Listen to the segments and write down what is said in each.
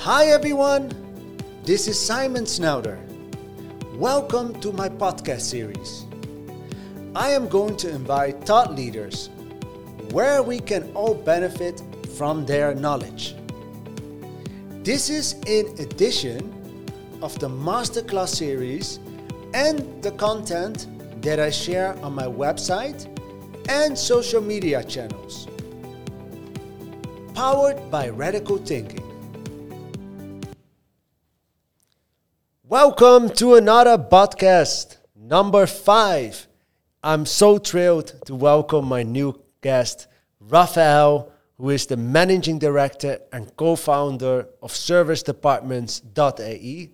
Hi everyone, this is Simon Snelder. Welcome to my podcast series. I am going to invite thought leaders where we can all benefit from their knowledge. This is in addition of the masterclass series and the content that I share on my website and social media channels. Powered by Radical Thinking. Welcome to another podcast, number five. I'm so thrilled to welcome my new guest, Rafayel, who is the managing director and co founder of servicedapartments.ae.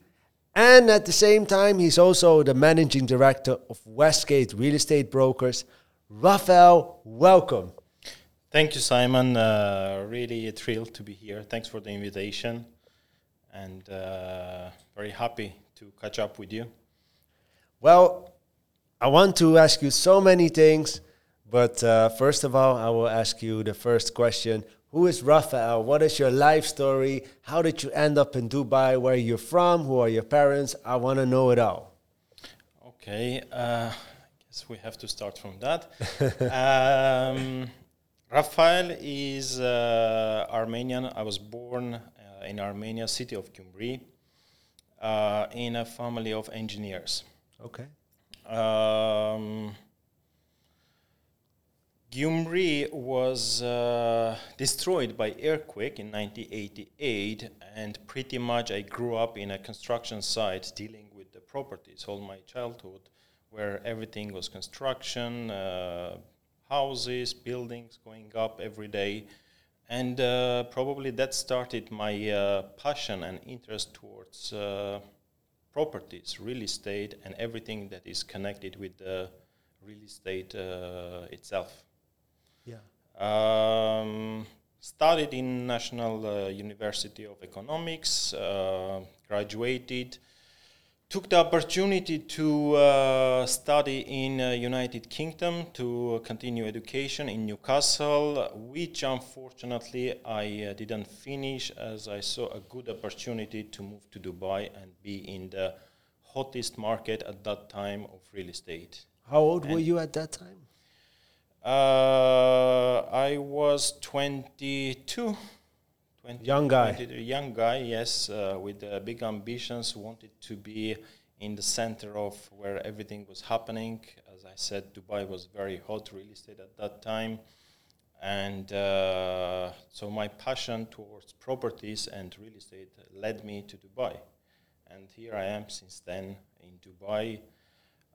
And at the same time, he's also the managing director of Westgate Real Estate Brokers. Rafayel, welcome. Thank you, Simon. Uh, really thrilled to be here. Thanks for the invitation. And uh, very happy to catch up with you. Well, I want to ask you so many things, but uh, first of all, I will ask you the first question. Who is Rafayel? What is your life story? How did you end up in Dubai? Where you're you from? Who are your parents? I want to know it all. Okay, uh, I guess we have to start from that. um, Rafayel is uh, Armenian. I was born uh, in Armenia, city of Gyumri, uh, in a family of engineers. Okay. Um, Gyumri was uh, destroyed by earthquake in 1988, and pretty much I grew up in a construction site dealing with the properties all my childhood, where everything was construction, uh, houses, buildings going up every day, and uh, probably that started my uh, passion and interest towards uh, properties, real estate, and everything that is connected with the real estate uh, itself. Yeah. Um, studied in National uh, University of Economics, uh, graduated, took the opportunity to uh, study in uh, United Kingdom to continue education in Newcastle, which unfortunately I uh, didn't finish as I saw a good opportunity to move to Dubai and be in the hottest market at that time of real estate. How old were you at that time? Uh, I was 22. 20, Young guy. 22, young guy, yes, uh, with uh, big ambitions, wanted to be in the center of where everything was happening. As I said, Dubai was very hot real estate at that time. And uh, so my passion towards properties and real estate led me to Dubai. And here I am since then in Dubai.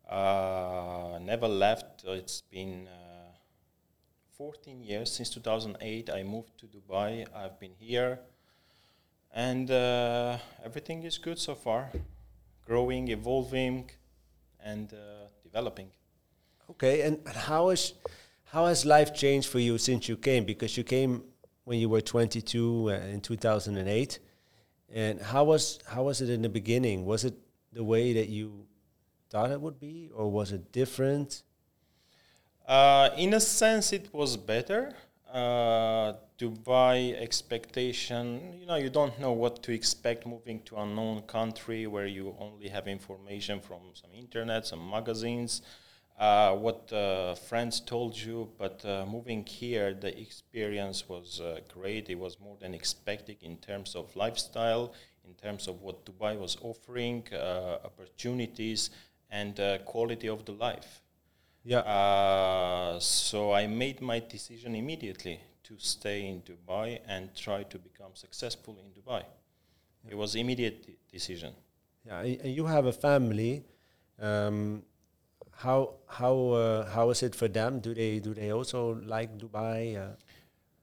Uh, never left. It's been uh, 14 years since 2008. I moved to Dubai. I've been here, and uh, everything is good so far. Growing, evolving, and uh, developing. Okay, and how is how has life changed for you since you came? Because you came when you were 22 uh, in 2008, and how was how was it in the beginning? Was it the way that you thought it would be, or was it different? Uh, in a sense, it was better. Uh, Dubai expectation, you know, you don't know what to expect moving to a known country where you only have information from some internet, some magazines, uh, what uh, friends told you. But uh, moving here, the experience was uh, great. It was more than expected in terms of lifestyle, in terms of what Dubai was offering, uh, opportunities, and quality of the life. Yeah. Uh, so I made my decision immediately to stay in Dubai and try to become successful in Dubai. It was immediate decision. Yeah, and and you have a family. Um, how how uh, how is it for them? Do they do they also like Dubai? Uh,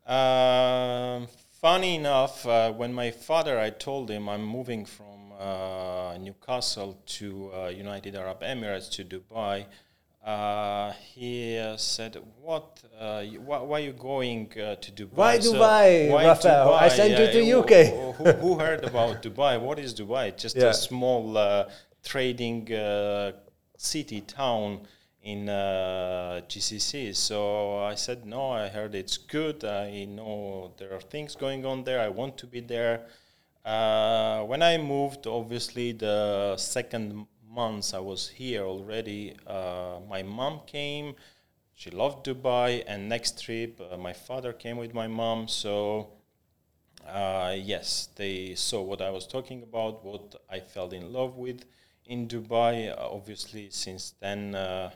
Um, funny enough, uh, when my father, I told him I'm moving from uh, Newcastle to uh, United Arab Emirates to Dubai. Uh, he uh, said, "What? Uh, why, why are you going uh, to Dubai? Why Dubai, why Rafayel? I sent you to UK." Who, who, heard about Dubai? What is Dubai? Just Yeah. a small uh, trading uh, city town in uh, GCC. So I said, no, I heard it's good. I know there are things going on there. I want to be there. Uh, when I moved, obviously the second month I was here already, uh, my mom came. She loved Dubai, and next trip uh, my father came with my mom. So uh, yes, they saw what I was talking about, what I fell in love with in Dubai. Uh, obviously, since then uh,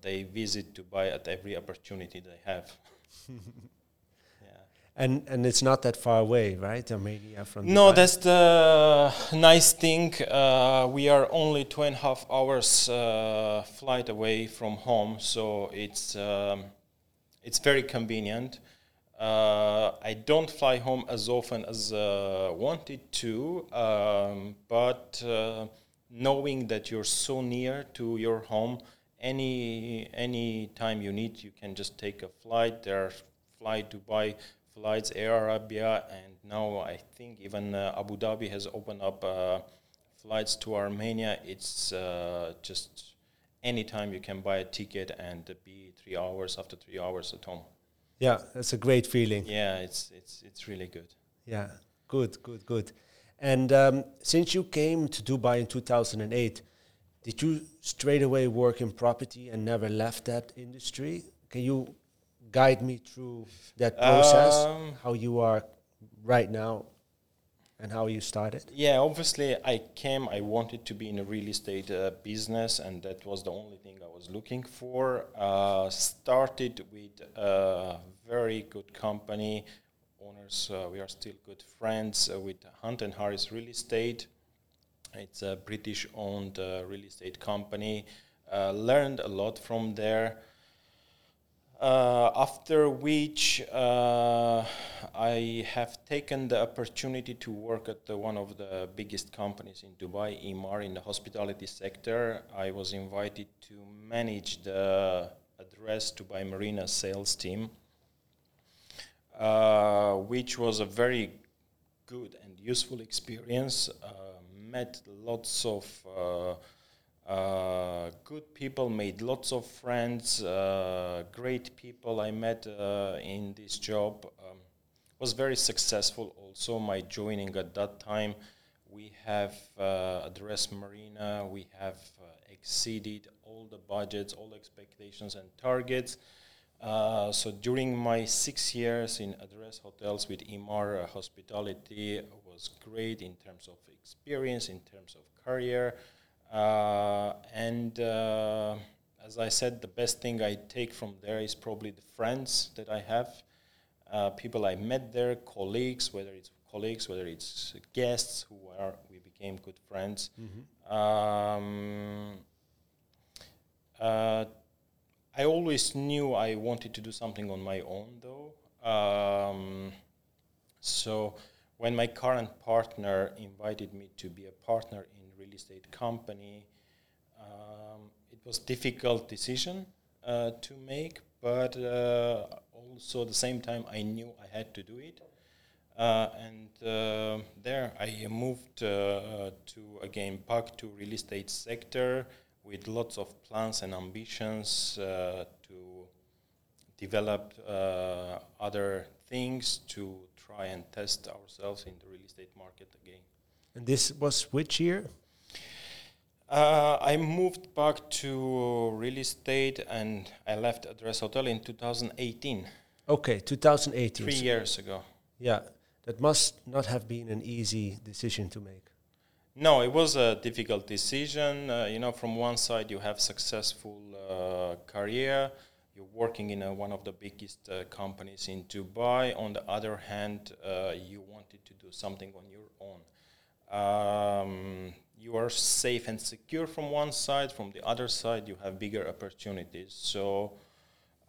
they visit Dubai at every opportunity they have. And and it's not that far away, right? Armenia from. No, Dubai. that's the nice thing. Uh, we are only two and a half hours uh, flight away from home, so it's um, it's very convenient. Uh, I don't fly home as often as uh, wanted to, um, but uh, knowing that you're so near to your home, any any time you need, you can just take a flight. There are fly Dubai flights, Air Arabia, and now I think even uh, Abu Dhabi has opened up uh, flights to Armenia. It's uh, just anytime you can buy a ticket and be three hours after three hours at home. Yeah, that's a great feeling. Yeah, it's it's it's really good. Yeah, good, good, good. And um, since you came to Dubai in 2008, did you straight away work in property and never left that industry? Can you guide me through that process, um, how you are right now, and how you started? Yeah, obviously, I came. I wanted to be in a real estate uh, business, and that was the only thing I was looking for. Uh, started with a very good company. Owners, uh, we are still good friends uh, with Hunt and Harris Real Estate. It's a British-owned uh, real estate company. Uh, learned a lot from there. Uh, after which uh, I have taken the opportunity to work at the, one of the biggest companies in Dubai, Emaar, in the hospitality sector. I was invited to manage the Address Dubai Marina sales team, uh, which was a very good and useful experience. Uh, met lots of uh, good people, made lots of friends, uh, great people I met uh, in this job. Um, was very successful also my joining at that time. We have uh, addressed Marina, we have uh, exceeded all the budgets, all expectations and targets. So during my six years in address hotels with Emaar Hospitality was great in terms of experience, in terms of career. Uh, and uh, as I said, the best thing I take from there is probably the friends that I have, uh, people I met there, colleagues, whether it's colleagues, whether it's guests who are we became good friends. Mm-hmm. Um, uh, I always knew I wanted to do something on my own, though. Um, so when my current partner invited me to be a partner in estate company. Um, it was difficult decision uh, to make, but uh, also at the same time I knew I had to do it. Uh, and uh, there I moved uh, to again back to real estate sector with lots of plans and ambitions uh, to develop other things to try and test ourselves in the real estate market again. And this was which year? Uh, I moved back to real estate and I left Address Hotel in 2018. Okay, 2018. Three years ago. Yeah, that must not have been an easy decision to make. No, it was a difficult decision. Uh, you know, from one side you have successful uh, career, you're working in a, one of the biggest uh, companies in Dubai. On the other hand, uh, you wanted to do something on your own. Um, you are safe and secure from one side. From the other side, you have bigger opportunities. So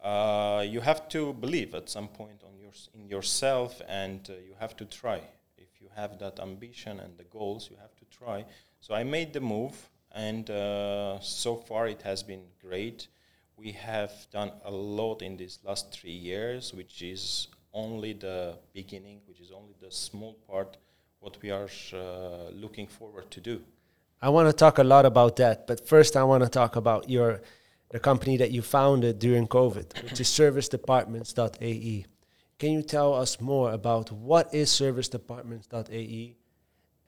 uh, you have to believe at some point on your, in yourself, and uh, you have to try. If you have that ambition and the goals, you have to try. So I made the move, and uh, so far it has been great. We have done a lot in these last three years, which is only the beginning, which is only the small part what we are uh, looking forward to do. I want to talk a lot about that, but first I want to talk about your the company that you founded during COVID, which is servicedapartments.ae. can you tell us more about what is servicedapartments.ae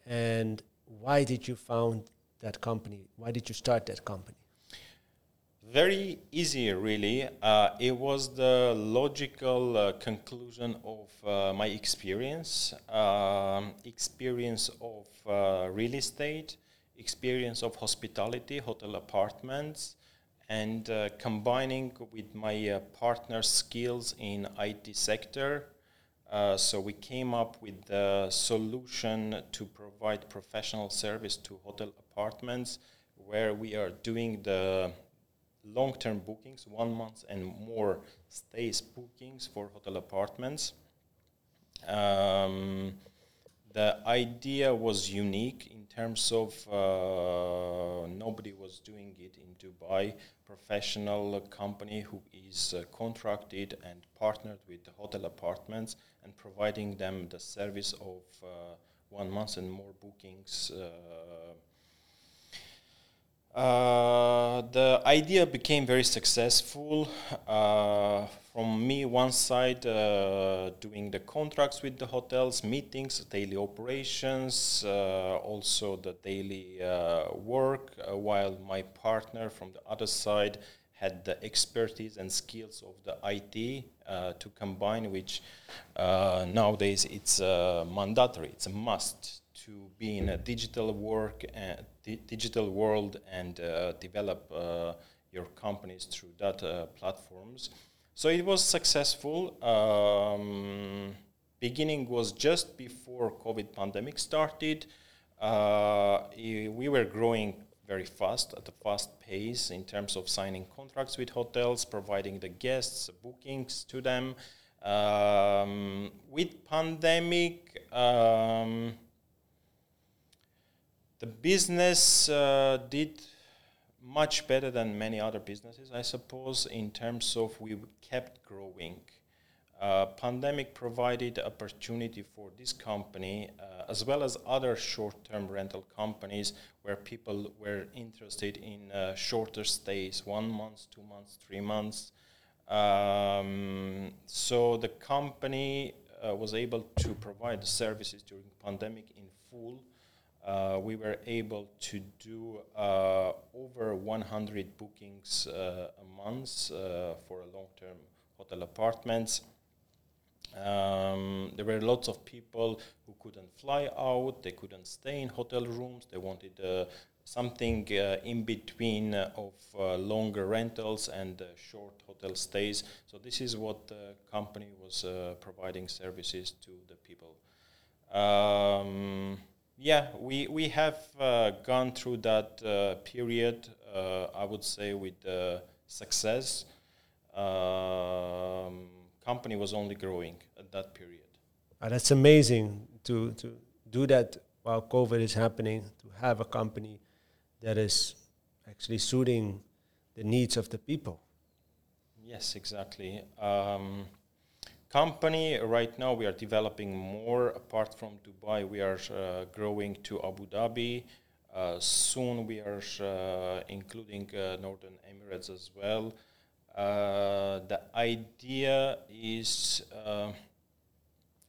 and why did you found that company? Why did you start that company? Very easy, really. Uh, it was the logical uh, conclusion of uh, my experience, um, experience of uh, real estate, experience of hospitality, hotel apartments, and uh, combining with my uh, partner's skills in IT sector. Uh, so we came up with the solution to provide professional service to hotel apartments where we are doing the long-term bookings, one month and more stays bookings for hotel apartments. Um, the idea was unique terms of uh, nobody was doing it in Dubai. Professional company who is uh, contracted and partnered with the hotel apartments and providing them the service of uh, one month and more bookings. Uh, the idea became very successful. Uh, from me, one side, uh, doing the contracts with the hotels, meetings, daily operations, uh, also the daily uh, work, while my partner from the other side had the expertise and skills of the IT to combine, which nowadays it's mandatory, it's a must to be in a digital work and di- digital world and uh, develop uh, your companies through that uh, platforms. So it was successful. Um, beginning was just before COVID pandemic started. we were growing very fast at a fast pace in terms of signing contracts with hotels, providing the guests bookings to them. Um, with pandemic, um, the business uh, did much better than many other businesses, I suppose, in terms of we kept growing. Uh, pandemic provided opportunity for this company uh, as well as other short-term rental companies where people were interested in uh, shorter stays one month two months three months um, so the company uh, was able to provide the services during pandemic in full uh, we were able to do uh, over 100 bookings uh, a month uh, for long-term hotel apartments. Um, there were lots of people who couldn't fly out, they couldn't stay in hotel rooms, they wanted uh, something uh, in between of longer rentals and short hotel stays. So this is what the company was providing services to the people. Um, yeah, we we have uh, gone through that uh, period. Uh, I would say with success. Um, company was only growing at that period. Ah, that's amazing to to do that while COVID is happening. To have a company that is actually suiting the needs of the people. Yes, exactly. Um, company. Right now, we are developing more. Apart from Dubai, we are uh, growing to Abu Dhabi. Uh, soon, we are uh, including uh, Northern Emirates as well. Uh, the idea is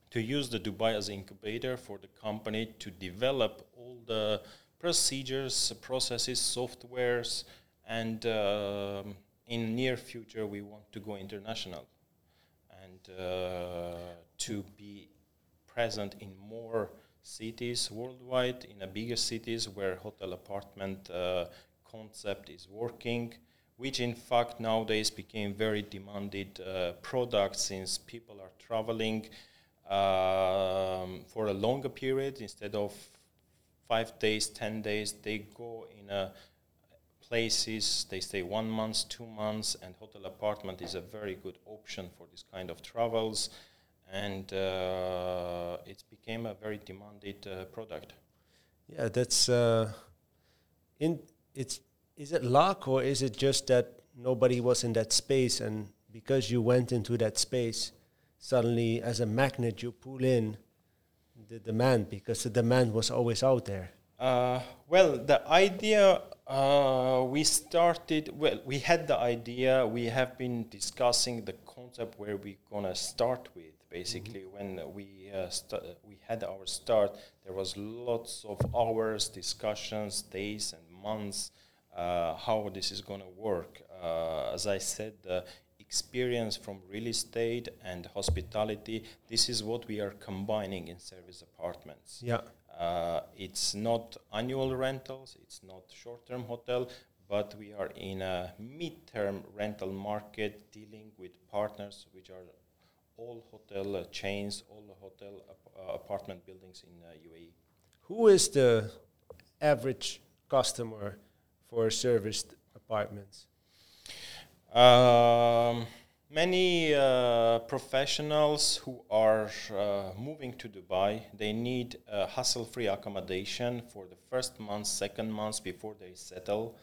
to use the Dubai as incubator for the company to develop all the procedures, processes, softwares, and um, in near future we want to go international uh, to be present in more cities worldwide, in a bigger cities where hotel apartment uh, concept is working, which in fact nowadays became very demanded uh, product since people are traveling um, for a longer period instead of five days, ten days. They go in a places. They stay one month, two months, and hotel apartment is a very good option for this kind of travels. And uh, it became a very demanded uh, product. Yeah, that's uh, in. It's is it luck or is it just that nobody was in that space, and because you went into that space, suddenly as a magnet you pull in the demand because the demand was always out there. Uh, well, the idea uh, we started, well, we had the idea, we have been discussing the concept where we're going to start with, Basically, when we uh, st- we had our start, there was lots of hours, discussions, days, and months uh, how this is going to work. Uh, as I said, the experience from real estate and hospitality. This is what we are combining in service apartments. Yeah. Uh, it's not annual rentals, it's not short term hotel, but we are in a mid term rental market dealing with partners which are all hotel uh, chains, all hotel ap- uh, apartment buildings in uh, UAE. Who is the average customer for serviced apartments? Um, many uh, professionals who are uh, moving to Dubai, they need uh, hassle-free accommodation for the first month, second month before they settle.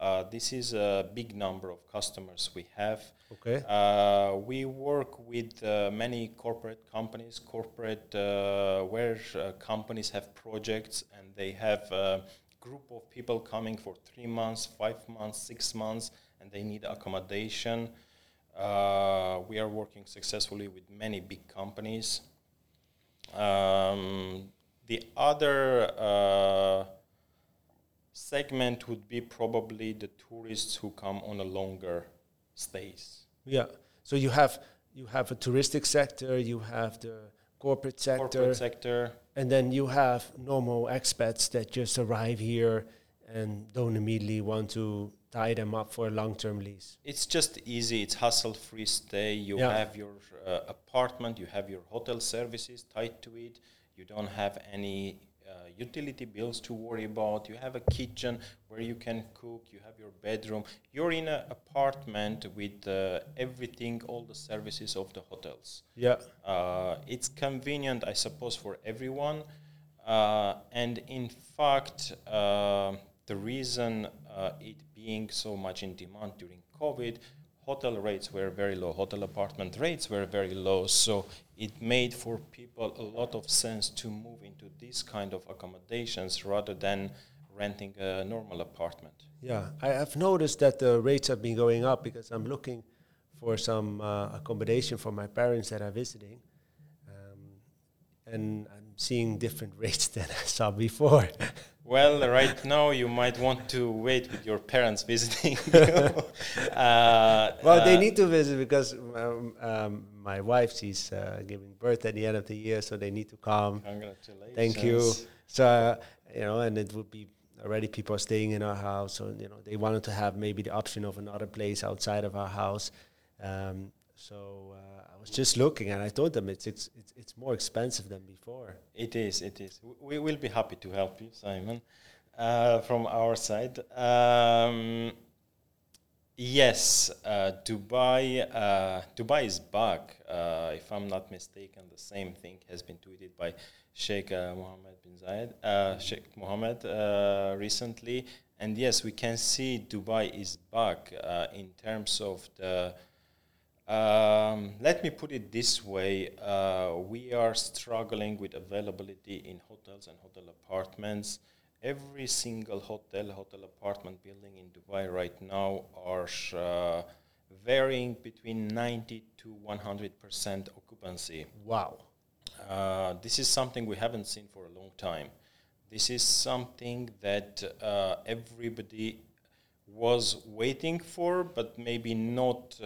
Uh, this is a big number of customers we have. Okay. Uh, we work with uh, many corporate companies, corporate uh, where uh, companies have projects and they have a group of people coming for three months, five months, six months, and they need accommodation. Uh, we are working successfully with many big companies. Um, the other uh, segment would be probably the tourists who come on a longer stays. Yeah. So you have you have a touristic sector, you have the corporate sector, Corporate sector. and then you have normal expats that just arrive here and don't immediately want to tie them up for a long-term lease. It's just easy. It's hassle-free stay. You Yeah. have your uh, apartment. You have your hotel services tied to it. You don't have any uh, utility bills to worry about. You have a kitchen where you can cook. You have your bedroom. You're in an apartment with uh, everything, all the services of the hotels. Yeah. Uh, it's convenient, I suppose, for everyone. Uh, and in fact, uh, the reason uh, it being so much in demand during COVID, hotel rates were very low, hotel apartment rates were very low. So it made for people a lot of sense to move into these kind of accommodations rather than renting a normal apartment. Yeah, I have noticed that the rates have been going up because I'm looking for some uh, accommodation for my parents that are visiting, um, and I'm seeing different rates than I saw before. Well, right now you might want to wait with your parents visiting. uh, well, they uh, need to visit because um, um, my wife she's uh, giving birth at the end of the year, so they need to come. Congratulations. Thank you. So uh, you know, and it would be already people staying in our house, so you know they wanted to have maybe the option of another place outside of our house. Um, so uh, was just looking, and I told them it's it's it's, it's more expensive than before. It is. It is. We will be happy to help you, Simon, uh, from our side. Um, yes, uh, Dubai. Uh, Dubai is back. Uh, if I'm not mistaken, the same thing has been tweeted by Sheikh uh, Mohammed bin Zayed, uh, Sheikh Mohammed, recently. And yes, we can see Dubai is back in terms of the. Um, let me put it this way: uh, we are struggling with availability in hotels and hotel apartments. Every single hotel, hotel apartment building in Dubai right now are uh, varying between 90 to 100 percent occupancy. Wow. Uh, this is something we haven't seen for a long time. This is something that uh, everybody was waiting for, but maybe not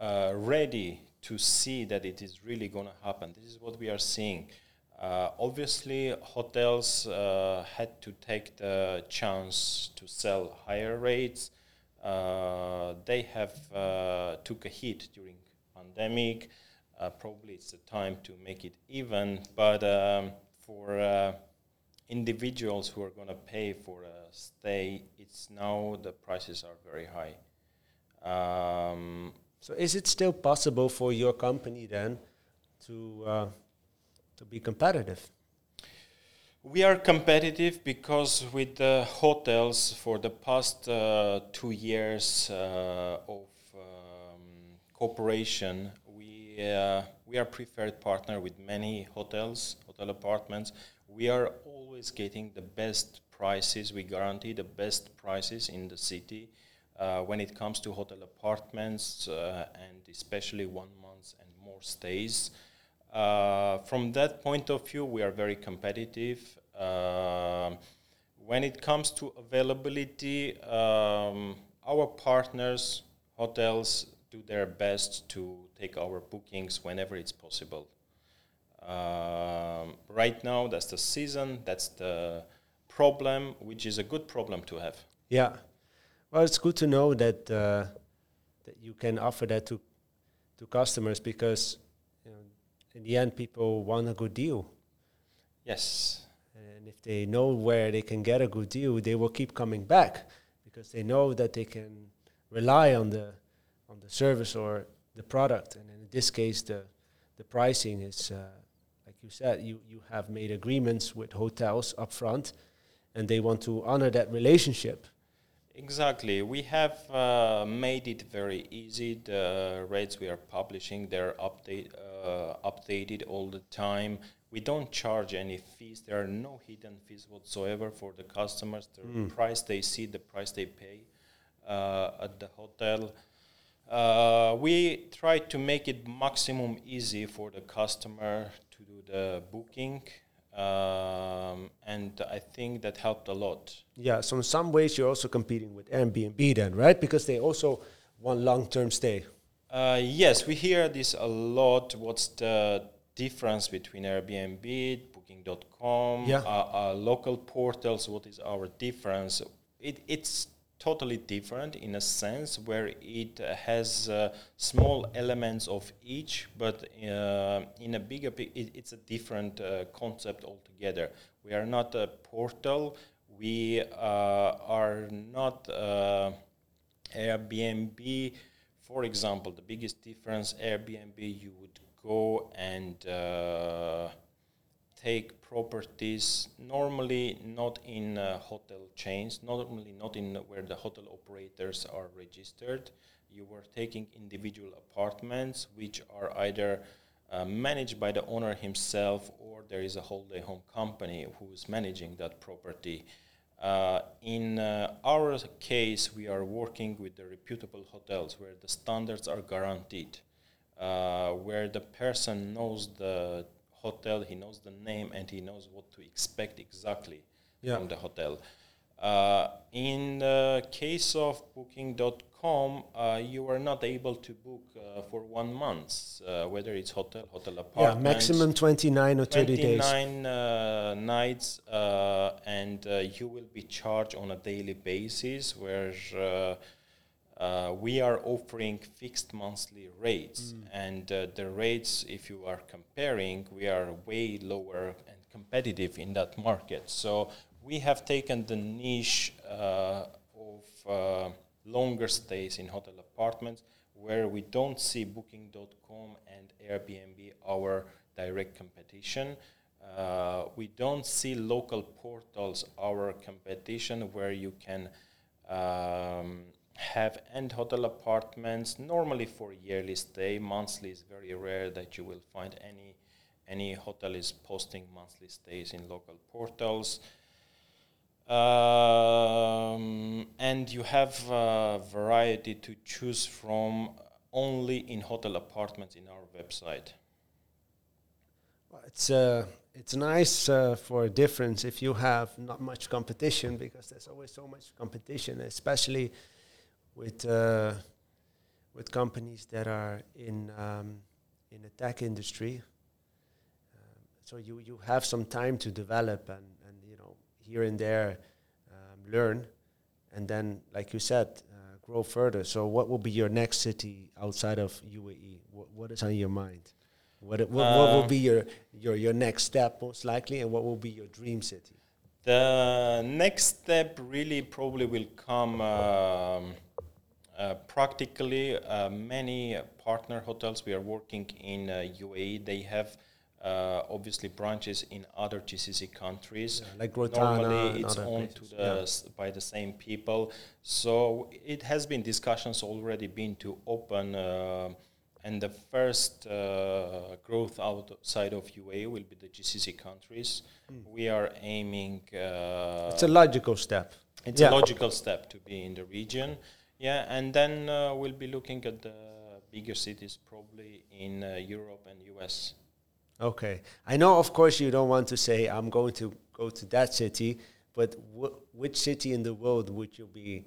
uh, ready to see that it is really going to happen. This is what we are seeing. Uh, obviously, hotels uh, had to take the chance to sell higher rates. Uh, they have uh, took a hit during pandemic. Probably it's the time to make it even. But um, for individuals who are going to pay for a stay, it's now the prices are very high. Um, So is it still possible for your company then to uh, to be competitive? We are competitive because with the hotels for the past uh, two years uh, of um, cooperation, we uh, we are preferred partner with many hotels, hotel apartments. We are always getting the best prices. We guarantee the best prices in the city uh, when it comes to hotel apartments uh, and especially one month and more stays. Uh, from that point of view, we are very competitive. Um when it comes to availability, um, our partners, hotels, do their best to take our bookings whenever it's possible. Um, right now, that's the season, that's the problem, which is a good problem to have. Yeah. Well, it's good to know that uh, that you can offer that to to customers because you know, in the end, people want a good deal. Yes. And if they know where they can get a good deal, they will keep coming back because they know that they can rely on the on the service or the product. And in this case, the the pricing is, uh, like you said, you you have made agreements with hotels up front, and they want to honor that relationship. Exactly. We have uh, made it very easy. The rates we are publishing, they're update, uh, updated all the time. We don't charge any fees. There are no hidden fees whatsoever for the customers. The Mm. price they see, the price they pay uh, at the hotel. Uh, we try to make it maximum easy for the customer to do the booking, um, and I think that helped a lot. Yeah. So in some ways, you're also competing with Airbnb then, right? Because they also want long-term stay. Uh, yes, we hear this a lot. What's the difference between Airbnb, Booking.com, Yeah. uh, uh, local portals? What is our difference? It, it's totally different in a sense where it has uh, small elements of each, but uh, in a bigger, it, it's a different uh, concept altogether. We are not a portal. We uh, are not. Uh, Airbnb, for example, the biggest difference Airbnb, you would go and uh, take properties normally not in uh, hotel chains, normally not in where the hotel operators are registered. You were taking individual apartments which are either uh, managed by the owner himself or there is a holiday home company who is managing that property. Uh, in uh, our case, we are working with the reputable hotels where the standards are guaranteed, uh, where the person knows the hotel, he knows the name, and he knows what to expect exactly Yeah. from the hotel. Uh, in the case of Booking.com, uh, you are not able to book uh, for one month, uh, whether it's hotel, hotel apartment Yeah, maximum 29 or 30 days. 29 uh, nights, uh, and uh, you will be charged on a daily basis, where uh, we are offering fixed monthly rates. And uh, the rates, if you are comparing, we are way lower and competitive in that market. So we have taken the niche uh, of uh, longer stays in hotel apartments where we don't see booking.com and airbnb our direct competition uh, we don't see local portals our competition where you can um, have end hotel apartments normally for yearly stay monthly is very rare that you will find any any hotel is posting monthly stays in local portals um, and you have a variety to choose from only in hotel apartments in our website. Well, It's uh, it's nice uh, for a difference if you have not much competition because there's always so much competition, especially with uh, with companies that are in um, in the tech industry. Um, so you you have some time to develop and and you know here and there um, learn, and then like you said. Uh, grow further. So, what will be your next city outside of UAE? What, what is on your mind? What, what, will be your, your, your next step most likely, and what will be your dream city? The next step really probably will come um, uh, practically. Uh, many partner hotels we are working in uh, UAE, they have uh, obviously branches in other GCC countries. Yeah, like Rotana Normally, it's owned to the yeah. s- by the same people. So it has been discussions already been to open. Uh, and the first uh, growth outside of UAE will be the GCC countries. We are aiming. Uh, It's a logical step. it's Yeah. a logical step to be in the region. Yeah, and then uh, we'll be looking at the bigger cities, probably in uh, Europe and US. Okay. I know, of course, you don't want to say, I'm going to go to that city, but wh- which city in the world would you be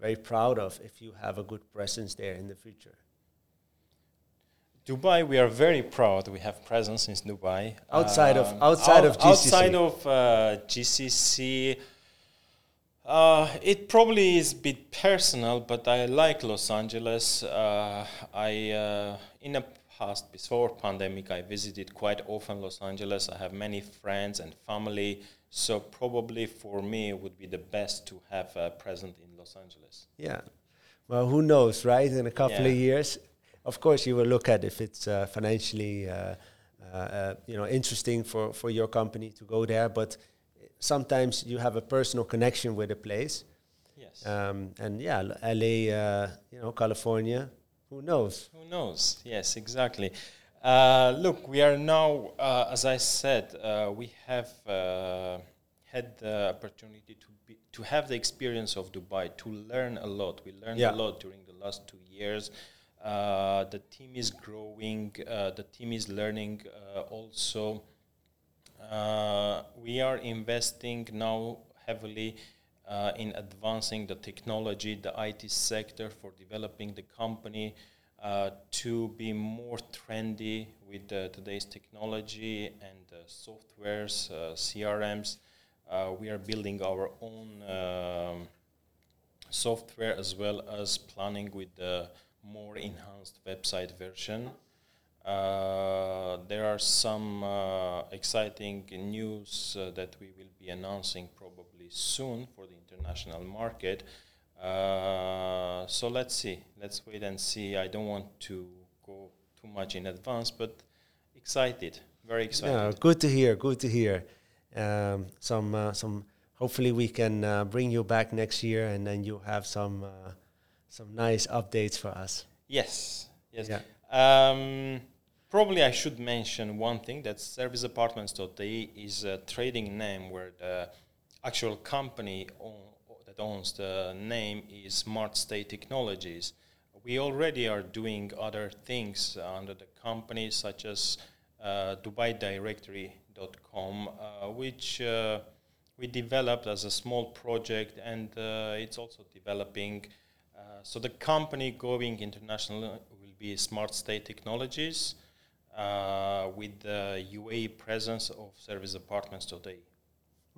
very proud of if you have a good presence there in the future? Dubai, we are very proud. We have presence in Dubai. Outside of outside out- of GCC. outside of uh, GCC, uh, it probably is a bit personal, but I like Los Angeles. Uh, I uh, in the past, before pandemic, I visited quite often Los Angeles. I have many friends and family, so probably for me it would be the best to have a present in Los Angeles. Yeah. Well, who knows, right? In a couple Yeah. of years, of course, you will look at if it's uh, financially, uh, uh, uh, you know, interesting for, for your company to go there. But sometimes you have a personal connection with a place, Yes. um, and yeah, LA, uh, you know, California. Who knows? Who knows? Yes, exactly. Uh, look, we are now, uh, as I said, uh, we have uh, had the opportunity to be, to have the experience of Dubai, to learn a lot. We learned Yeah. a lot during the last two years. Uh, the team is growing. Uh, the team is learning uh, also. Uh, we are investing now heavily uh, in advancing the technology, the IT sector for developing the company uh, to be more trendy with today's technology and softwares, uh, CRMs. Uh, we are building our own um, software as well as planning with the more enhanced website version. Uh, there are some uh, exciting news uh, that we will be announcing probably soon for the international market. Uh, so let's see. Let's wait and see. I don't want to go too much in advance, but excited, very excited. Yeah, good to hear. Good to hear. Um, some, uh, some. Hopefully, we can uh, bring you back next year, and then you have some, uh, some nice updates for us. Yes, yes. Yeah. Um, probably I should mention one thing that servicedapartments.ae is a trading name where the actual company that owns the name is Smart State Technologies. We already are doing other things under the company, such as uh, DubaiDirectory.com, uh, which uh, we developed as a small project, and uh, it's also developing. Uh, so the company going international will be Smart State Technologies uh, with the UAE presence of Service Apartments today.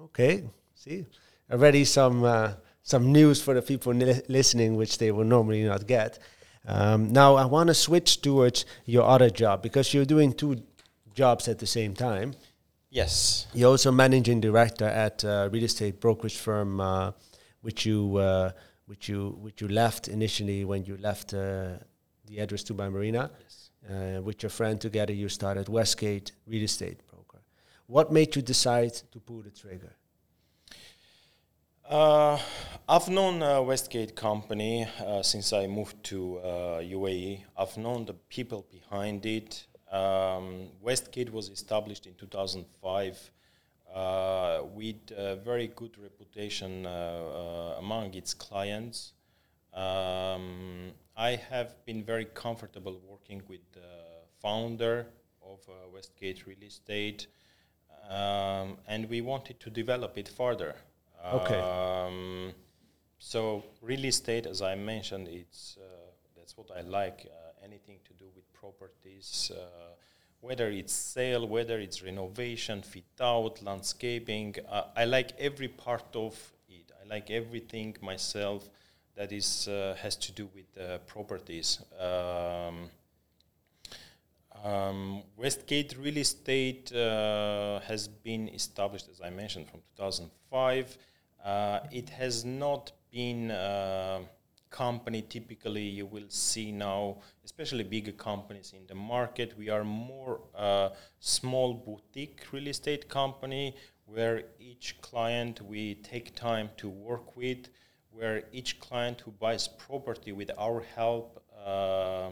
Okay, see, already some uh, some news for the people li- listening, which they will normally not get. Um, now, I want to switch towards your other job because you're doing two jobs at the same time. Yes. You're also managing director at a real estate brokerage firm, uh, which you uh, which you which you left initially when you left uh, the address Dubai Marina. Yes. Uh, with your friend together, you started Westgate Real Estate Broker. What made you decide to pull the trigger? Uh, I've known uh, Westgate Company uh, since I moved to uh, UAE. I've known the people behind it. Um, Westgate was established in 2005 uh, with a very good reputation uh, uh, among its clients. Um, I have been very comfortable working with the founder of uh, Westgate Real Estate, um, and we wanted to develop it further. Okay. Um, so real estate, as I mentioned, it's uh, that's what I like. Uh, anything to do with properties, uh, whether it's sale, whether it's renovation, fit out, landscaping. Uh, I like every part of it. I like everything myself that is uh, has to do with uh, properties. Um, um, Westgate Real Estate uh, has been established, as I mentioned, from 2005. Uh, it has not been a company typically you will see now, especially bigger companies in the market. We are more uh, small boutique real estate company where each client we take time to work with, where each client who buys property with our help. Uh,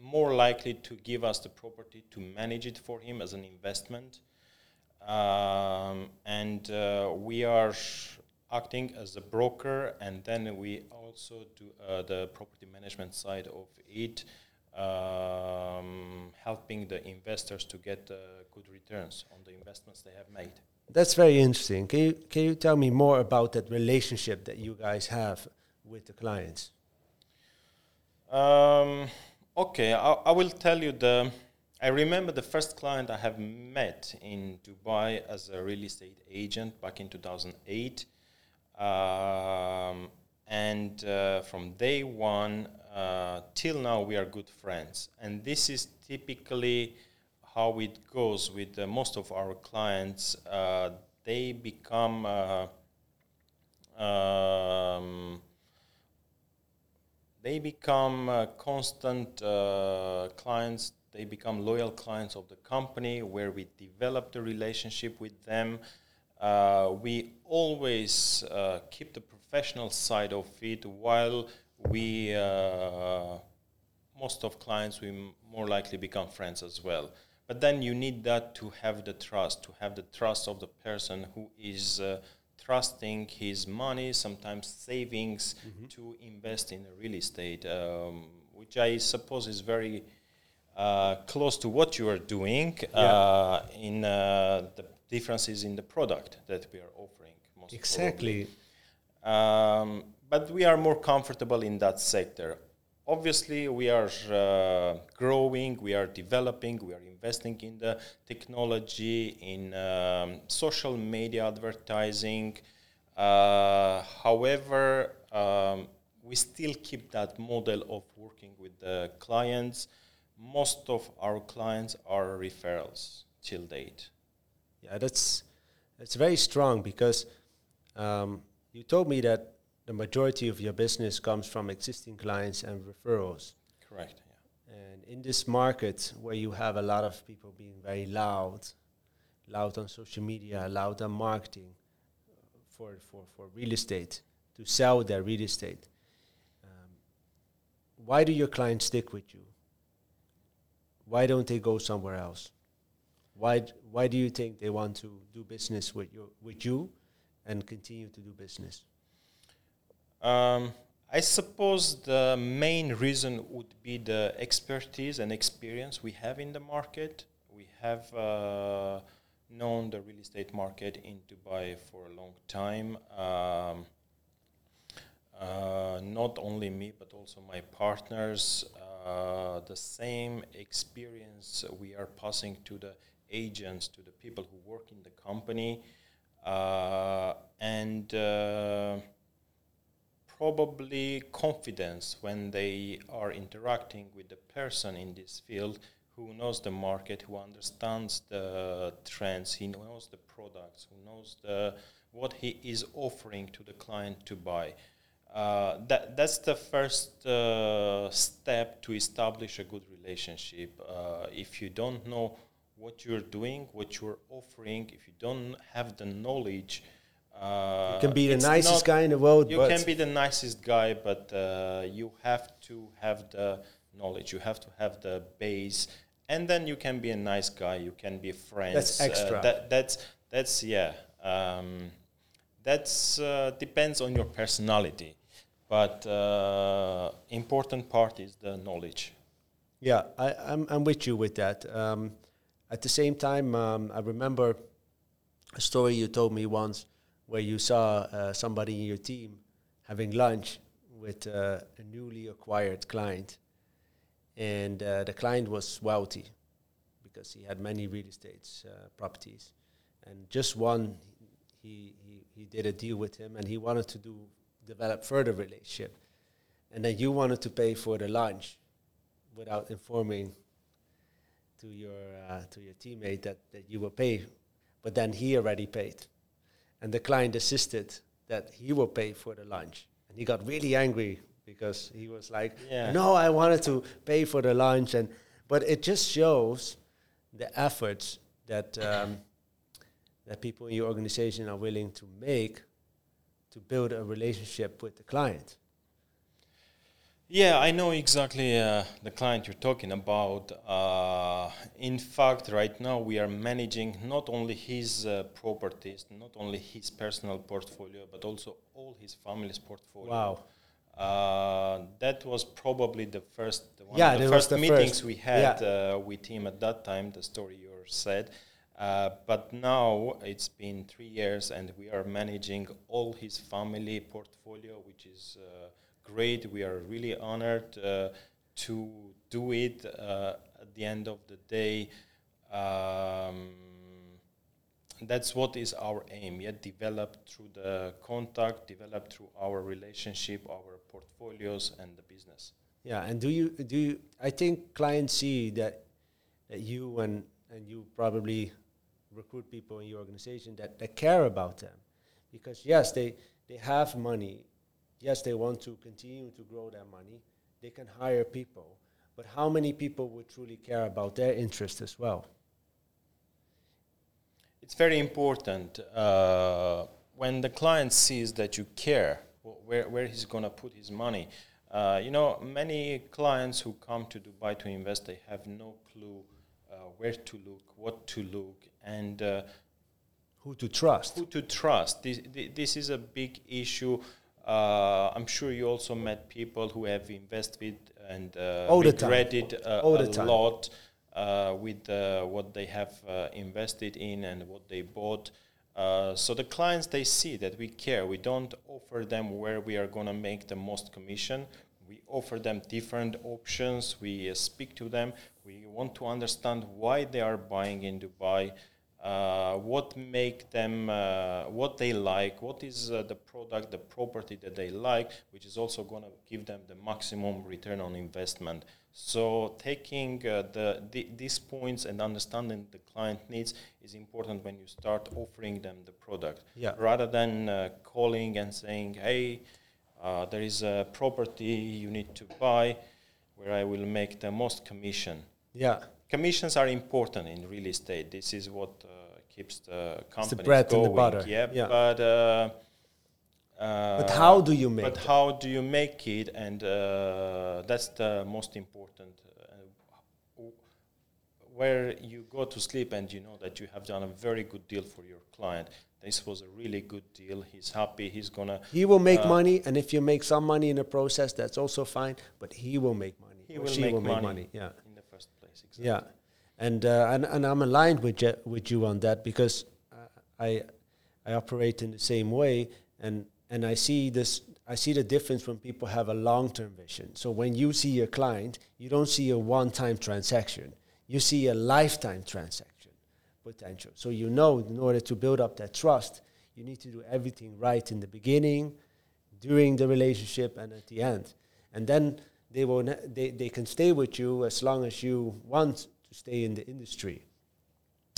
more likely to give us the property to manage it for him as an investment. Um, and uh, we are acting as a broker, and then we also do uh, the property management side of it. um, helping the investors to get uh, good returns on the investments they have made. That's very interesting. Can you can you tell me more about that relationship that you guys have with the clients? Um, okay, I, I will tell you the. I remember the first client I have met in Dubai as a real estate agent back in 2008. Um, and uh, from day one uh, till now, we are good friends. And this is typically how it goes with most of our clients. Uh, they become uh, um, they become uh, constant uh, clients they become loyal clients of the company where we develop the relationship with them uh, we always uh, keep the professional side of it while we most of clients we more likely become friends as well but then you need that to have the trust to have the trust of the person who is uh, trusting his money, sometimes savings, mm-hmm. to invest in real estate, um, which I suppose is very uh, close to what you are doing yeah. uh, in uh, the differences in the product that we are offering. exactly. Um, but we are more comfortable in that sector obviously we are uh, growing we are developing we are investing in the technology in um, social media advertising. Uh, however um, we still keep that model of working with the clients. Most of our clients are referrals till date. Yeah that's that's very strong because um, you told me that the majority of your business comes from existing clients and referrals. Correct. Yeah. And in this market where you have a lot of people being very loud, loud on social media, loud on marketing for, for, for real estate, to sell their real estate, um, why do your clients stick with you? Why don't they go somewhere else? Why, why do you think they want to do business with you, with you and continue to do business? Um, I suppose the main reason would be the expertise and experience we have in the market. We have uh, known the real estate market in Dubai for a long time. Um, uh, not only me, but also my partners. Uh, the same experience we are passing to the agents, to the people who work in the company. Uh, and uh, probably confidence when they are interacting with the person in this field who knows the market, who understands the trends, he knows the products, who knows the what he is offering to the client to buy. Uh, that that's the first uh, step to establish a good relationship. Uh, if you don't know what you're doing, what you're offering, if you don't have the knowledge uh, you can be the nicest guy in the world. You can be the nicest guy, but uh, you have to have the knowledge. You have to have the base, and then you can be a nice guy. You can be friends. That's extra. Uh, that, that's that's yeah. Um, that's uh, depends on your personality, but uh, important part is the knowledge. Yeah, I, I'm I'm with you with that. Um, at the same time, um, I remember a story you told me once where you saw uh, somebody in your team having lunch with uh, a newly acquired client, and uh, the client was wealthy because he had many real estate uh, properties, and just one, he, he he did a deal with him, and he wanted to do develop further relationship, and then you wanted to pay for the lunch without informing to your uh, to your teammate that, that you will pay, but then he already paid and the client insisted that he will pay for the lunch. And he got really angry because he was like, yeah. "No, I wanted to pay for the lunch." And but it just shows the efforts that um, that people in your organization are willing to make to build a relationship with the client. Yeah, I know exactly uh, the client you're talking about. Uh, in fact, right now we are managing not only his uh, properties, not only his personal portfolio, but also all his family's portfolio. Wow. Uh, that was probably the first one Yeah, of the first the meetings first. we had Yeah. uh, with him at that time. The story you said, uh, but now it's been three years, and we are managing all his family portfolio, which is uh, great. We are really honored uh, to do it. Uh, at the end of the day. Um, that's what is our aim yet developed through the contact developed through our relationship our portfolios and the business Yeah, and do you do you, I think clients see that that you and and you probably recruit people in your organization that, that care about them because yes they they have money yes they want to continue to grow their money they can hire people but how many people would truly care about their interest as well it's very important uh, when the client sees that you care where, where he's going to put his money uh, you know many clients who come to dubai to invest they have no clue uh, where to look what to look and uh, who to trust who to trust. This, this is a big issue. Uh, I'm sure you also met people who have invested and uh, All the time. regretted uh, a time. lot uh, with uh, what they have uh, invested in and what they bought. Uh, so the clients they see that we care. We don't offer them where we are going to make the most commission. We offer them different options. We uh, speak to them. We want to understand why they are buying in Dubai uh, what make them uh, what they like what is uh, the product the property that they like which is also going to give them the maximum return on investment. So taking uh, the, the these points and understanding the client needs is important when you start offering them the product. Yeah. rather than uh, calling and saying hey uh, there is a property you need to buy where i will make the most commission. Yeah commissions are important in real estate. This is what uh, keeps the company bread and the butter. Yeah, Yeah. but uh, uh, But how do you make But them? how do you make it? And uh, that's the most important. Uh, where you go to sleep and you know that you have done a very good deal for your client. This was a really good deal. He's happy. He's gonna. he will make uh, money and if you make some money in the process that's also fine but he will make money He will make will make money. money yeah Place, exactly. Yeah, and uh, and and I'm aligned with you, with you on that because uh, I I operate in the same way, and and I see this. I see the difference when people have a long term vision. So when you see a client, you don't see a one time transaction. You see a lifetime transaction potential. So you know, in order to build up that trust, you need to do everything right in the beginning, during the relationship, and at the end. And then they will ne- they, they can stay with you as long as you want to stay in the industry.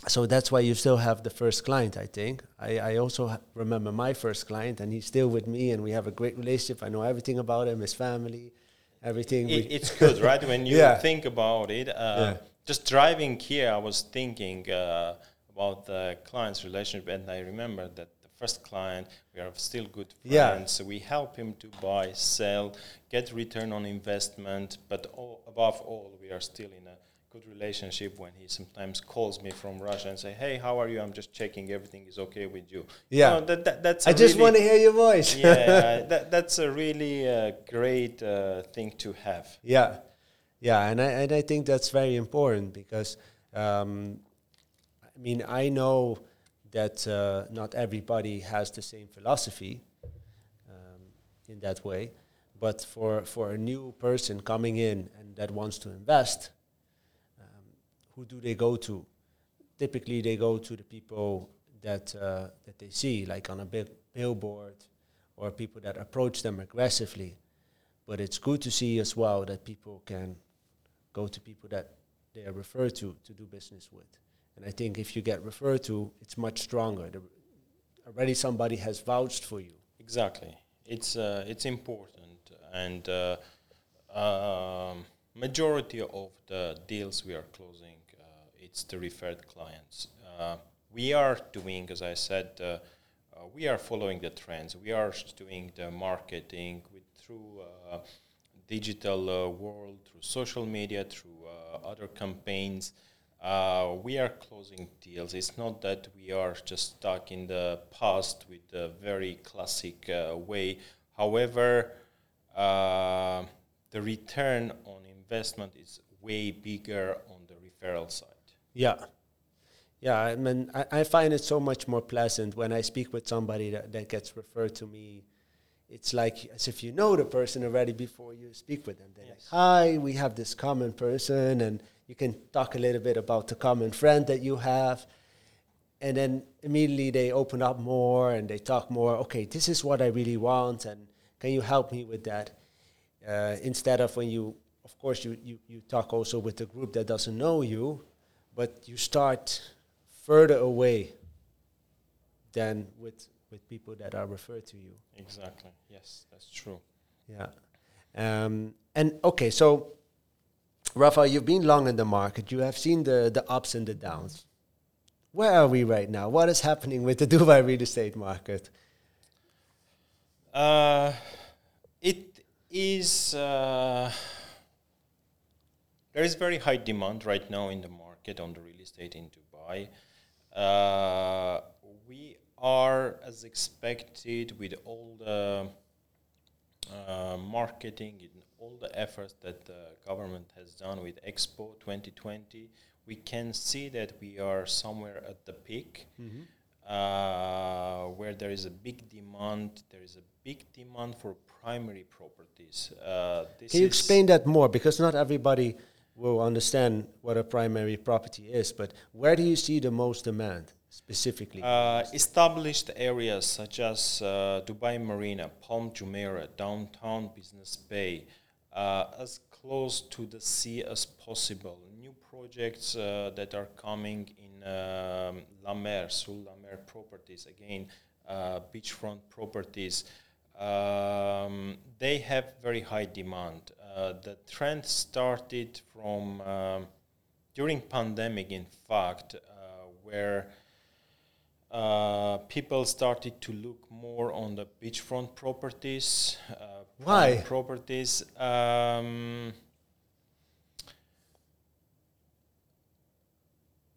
So that's why you still have the first client, I think. I, I also ha- remember my first client, and he's still with me, and we have a great relationship. I know everything about him, his family, everything. it, it's good, right? When you Yeah. think about it, uh, Yeah. just driving here, I was thinking uh, about the client's relationship, and I remember that first client, we are still good Yeah. friends. So we help him to buy, sell, get return on investment, but all, above all, we are still in a good relationship when he sometimes calls me from Russia and say, "Hey, how are you? I'm just checking everything is okay with you." You Yeah. know, that, that, that's I just really- want to hear your voice. yeah, that, that's a really uh, great uh, thing to have. Yeah, yeah, and I and I think that's very important because um, I mean I know that uh, not everybody has the same philosophy um, in that way, but for for a new person coming in and that wants to invest, um, who do they go to? Typically, they go to the people that uh, that they see, like on a big billboard, or people that approach them aggressively but it's good to see as well that people can go to people that they are referred to to do business with. And I think if you get referred to, it's much stronger. The, already somebody has vouched for you. Exactly. It's uh, it's important, and uh, um, majority of the deals we are closing, uh, it's the referred clients. Uh, we are doing, as I said, uh, uh, we are following the trends. We are doing the marketing with through uh, digital uh, world, through social media, through uh, other campaigns. Uh, we are closing deals. It's not that we are just stuck in the past with a very classic uh, way. However, uh, the return on investment is way bigger on the referral side. Yeah. Yeah, I mean, I, I find it so much more pleasant when I speak with somebody that, that gets referred to me. It's like as if you know the person already before you speak with them. They're Yes. like, "Hi, we have this common person," and you can talk a little bit about the common friend that you have, and then immediately they open up more and they talk more. Okay, this is what I really want, and can you help me with that? Uh, instead of when you, of course, you, you, you talk also with the group that doesn't know you, but you start further away than with with people that are referred to you. Exactly. Yes, that's true. Yeah. Um, and okay, so Rafa, you've been long in the market. You have seen the the ups and the downs. Where are we right now? What is happening with the Dubai real estate market? Uh, it is. Uh, there is very high demand right now in the market on the real estate in Dubai. Uh, we are, as expected, with all the uh, marketing all the efforts that the government has done with Expo 2020, we can see that we are somewhere at the peak uh, where there is a big demand. There is a big demand for primary properties. Uh, this Can you explain that more? Because not everybody will understand what a primary property is. But where do you see the most demand specifically? Uh, established areas such as uh, Dubai Marina, Palm Jumeirah, downtown Business Bay, uh, as close to the sea as possible. New projects uh, that are coming in um, La Mer, Sur La Mer properties, again, uh, beachfront properties. Um, they have very high demand. Uh, the trend started from um, during pandemic, in fact, uh, where uh, people started to look more on the beachfront properties. Why? Properties. Um,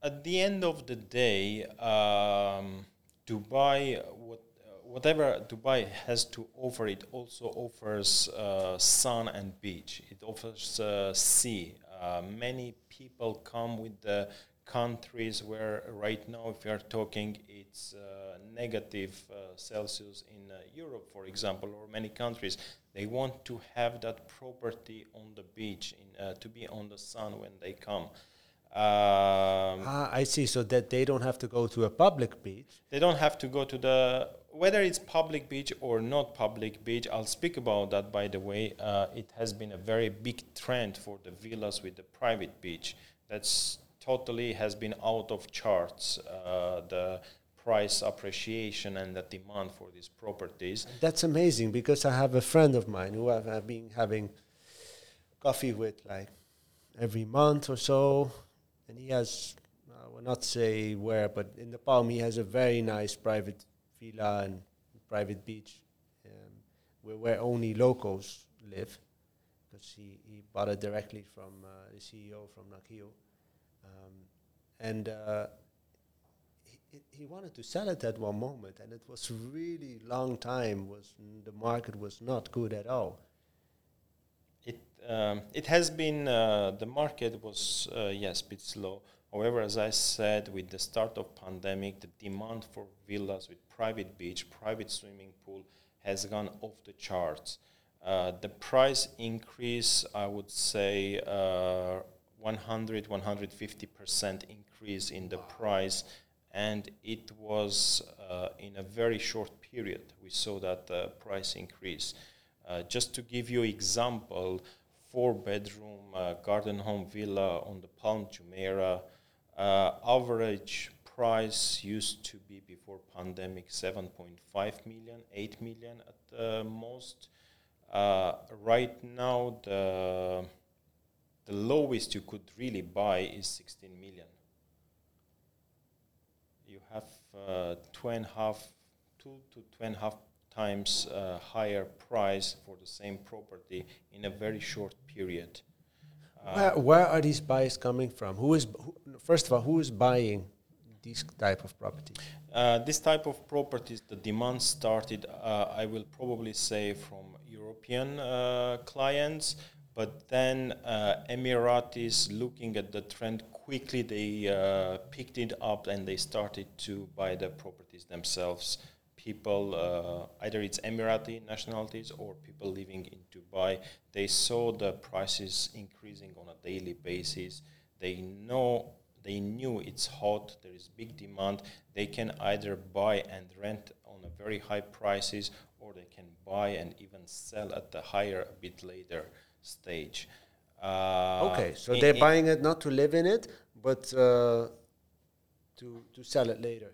at the end of the day, um, Dubai, what, whatever Dubai has to offer, it also offers uh, sun and beach. It offers uh, sea. Uh, many people come with the countries where right now, if are talking, it's uh, negative uh, Celsius in uh, Europe, for example, or many countries. They want to have that property on the beach, in, uh, to be on the sun when they come. Um, ah, I see. So that they don't have to go to a public beach. they don't have to go to the whether it's public beach or not public beach i'll speak about that by the way uh, it has been a very big trend for the villas with the private beach that's totally has been out of charts uh, the price appreciation and the demand for these properties That's amazing because I have a friend of mine who I've, I've been having coffee with like every month or so, and he has I will not say where, but in the Palm he has a very nice private villa and private beach, um, where where only locals live, because he, he bought it directly from uh, the CEO from Nakheel, um, and. Uh, he, he wanted to sell it at one moment, and it was really long time. Was the market was not good at all. It um, it has been uh, the market was uh, yes a bit slow. However, as I said, with the start of pandemic, the demand for villas with private beach, private swimming pool has gone off the charts. Uh, the price increase, I would say, uh, 100, 150 percent increase in the price, and it was uh, in a very short period. We saw that uh, price increase. Uh, just to give you example, four bedroom uh, garden home villa on the Palm Jumeirah, uh, average price used to be before pandemic 7.5 million, 8 million at the most. Uh, right now, the the lowest you could really buy is 16 million. You have uh, two and a half, two to two and a half times uh, higher price for the same property in a very short period. Uh, where, where are these buyers coming from? Who is who, first of all who is buying these type of property? Uh, this type of properties, the demand started, uh, I will probably say, from European uh, clients. But then uh, Emiratis, looking at the trend quickly, they uh, picked it up and they started to buy the properties themselves. People, uh, either it's Emirati nationalities or people living in Dubai, they saw the prices increasing on a daily basis. They know they knew it's hot, there is big demand. They can either buy and rent on a very high prices, or they can buy and even sell at the higher a bit later stage. Uh, okay, so they're buying it not to live in it, but uh, to to sell it later.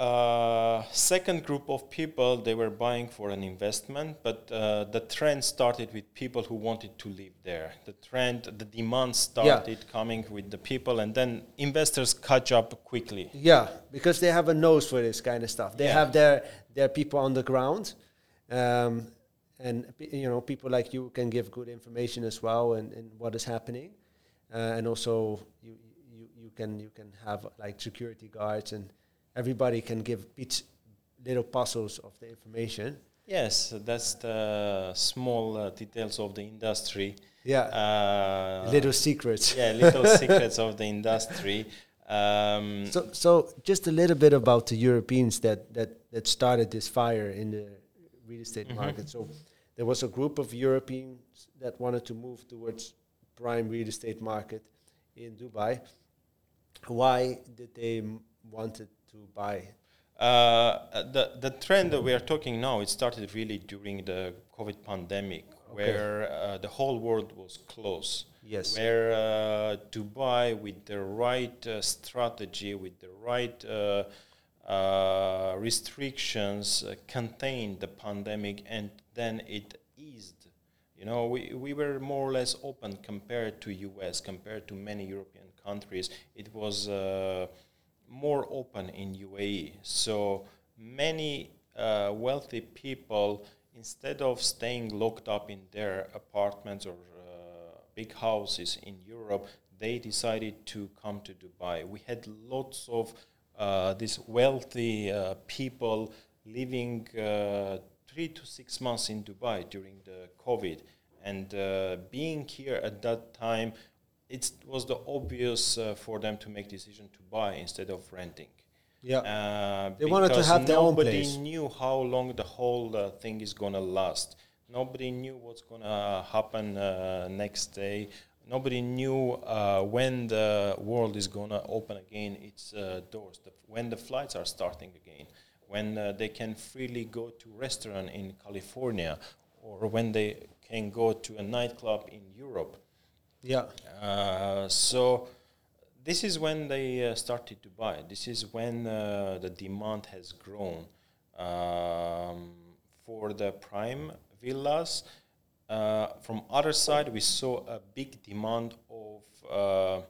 Uh, second group of people they were buying for an investment but uh, the trend started with people who wanted to live there the trend the demand started yeah. coming with the people and then investors catch up quickly yeah because they have a nose for this kind of stuff they yeah. have their their people on the ground um, and you know people like you can give good information as well and, and what is happening uh, and also you, you you can you can have like security guards and everybody can give each little puzzles of the information. Yes, that's the small uh, details of the industry. Yeah, uh, little secrets. Yeah, little secrets of the industry. Um, so, so just a little bit about the Europeans that that that started this fire in the real estate mm -hmm. market. So, there was a group of Europeans that wanted to move towards prime real estate market in Dubai. Why did they wanted to buy? Uh, the the trend that we are talking now it started really during the COVID pandemic, okay. where uh, the whole world was closed. Yes. Where uh, Dubai, with the right uh, strategy, with the right uh, uh, restrictions, contained the pandemic, and then it eased. You know, we, we were more or less open compared to US, compared to many European countries. It was more open in UAE. So many uh, wealthy people, instead of staying locked up in their apartments or uh, big houses in Europe, they decided to come to Dubai. We had lots of uh, these wealthy uh, people living uh, three to six months in Dubai during the COVID. And uh, being here at that time, it was the obvious uh, for them to make decision to buy instead of renting. Yeah, uh, they wanted to have their own place. Nobody knew how long the whole uh, thing is gonna last. Nobody knew what's gonna happen uh, next day. Nobody knew uh, when the world is gonna open again its uh, doors. The, when the flights are starting again. When they can freely go to restaurant in California, or when they can go to a nightclub in Europe yeah. Uh, so this is when they uh, started to buy. This is when uh, the demand has grown um, for the prime villas. Uh, from other side, we saw a big demand of uh,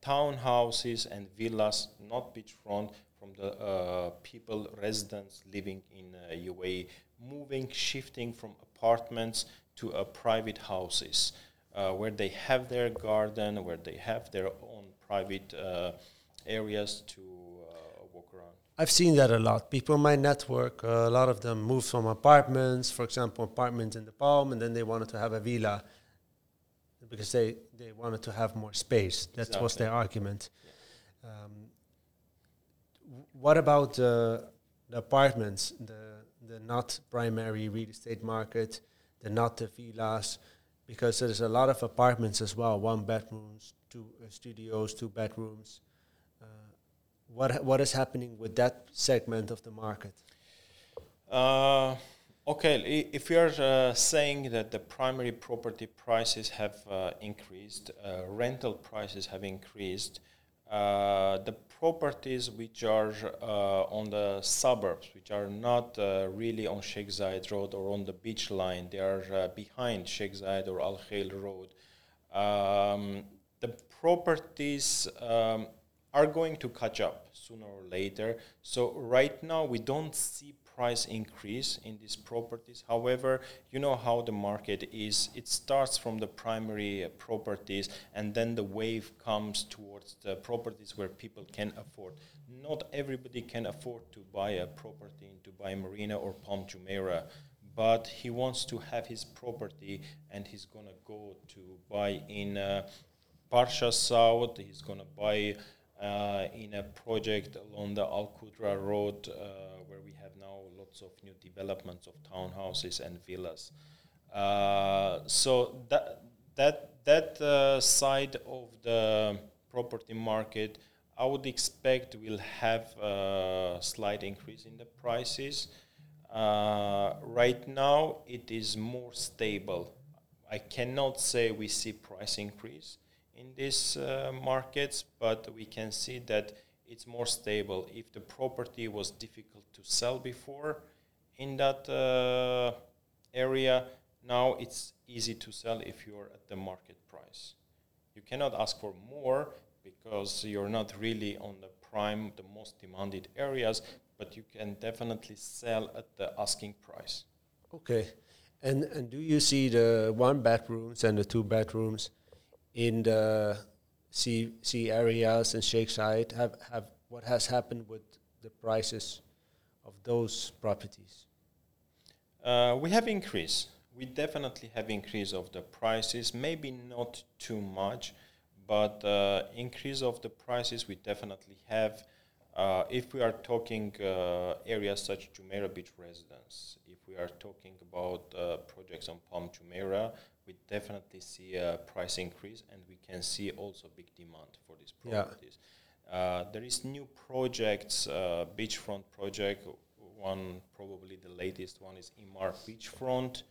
townhouses and villas, not beachfront, from the uh, people, residents living in UAE, moving, shifting from apartments to private houses uh, where they have their garden, where they have their own private uh, areas to uh. I've seen that a lot. People in my network, uh, a lot of them moved from apartments, for example, apartments in the Palm, and then they wanted to have a villa because they, they wanted to have more space. That exactly. was their argument. Yeah. Um, what about the apartments, the, the not primary real estate market, the not the villas? because there's a lot of apartments as well, one bedrooms, two uh, studios, two bedrooms. Uh, what what is happening with that segment of the market? Uh, okay, if are uh, saying that the primary property prices have uh, increased, uh, rental prices have increased, the properties which are uh, on the suburbs, which are not uh, really on Sheikh Zayed Road or on the beach line, they are uh, behind Sheikh Zayed or Al Khail Road. Um, the properties um, are going to catch up sooner or later. So right now we don't see price increase in these properties. However, you know how the market is. It starts from the primary uh, properties and then the wave comes towards the properties where people can afford. Not everybody can afford to buy a property in Dubai Marina or Palm Jumeirah, but he wants to have his property and he's gonna go to buy in uh, Parsha South. He's gonna buy uh, in a project along the Al Qudra Road, uh, where we have now lots of new developments of townhouses and villas. Uh, so that that that uh, side of the property market, I would expect will have a slight increase in the prices. Uh, right now, it is more stable. I cannot say we see price increase in these uh, markets, but we can see that it's more stable. If the property was difficult to sell before in that uh, area, now it's easy to sell if you're at the market price. You cannot ask for more because you're not really on the prime, the most demanded areas, but you can definitely sell at the asking price. Okay. And and do you see the one bedrooms and the two bedrooms in the sea sea areas and Sheikh Zayed have have what has happened with the prices of those properties? Uh, we have increase. We definitely have increase of the prices. Maybe not too much, but uh, increase of the prices we definitely have. Uh, if we are talking uh, areas such Jumeirah Beach Residence, we are talking about uh, projects on Palm Jumeirah, we definitely see a price increase, and we can see also big demand for these properties. Yeah. Uh, there is new projects, uh, beachfront project. One probably the latest one is Emaar Beachfront,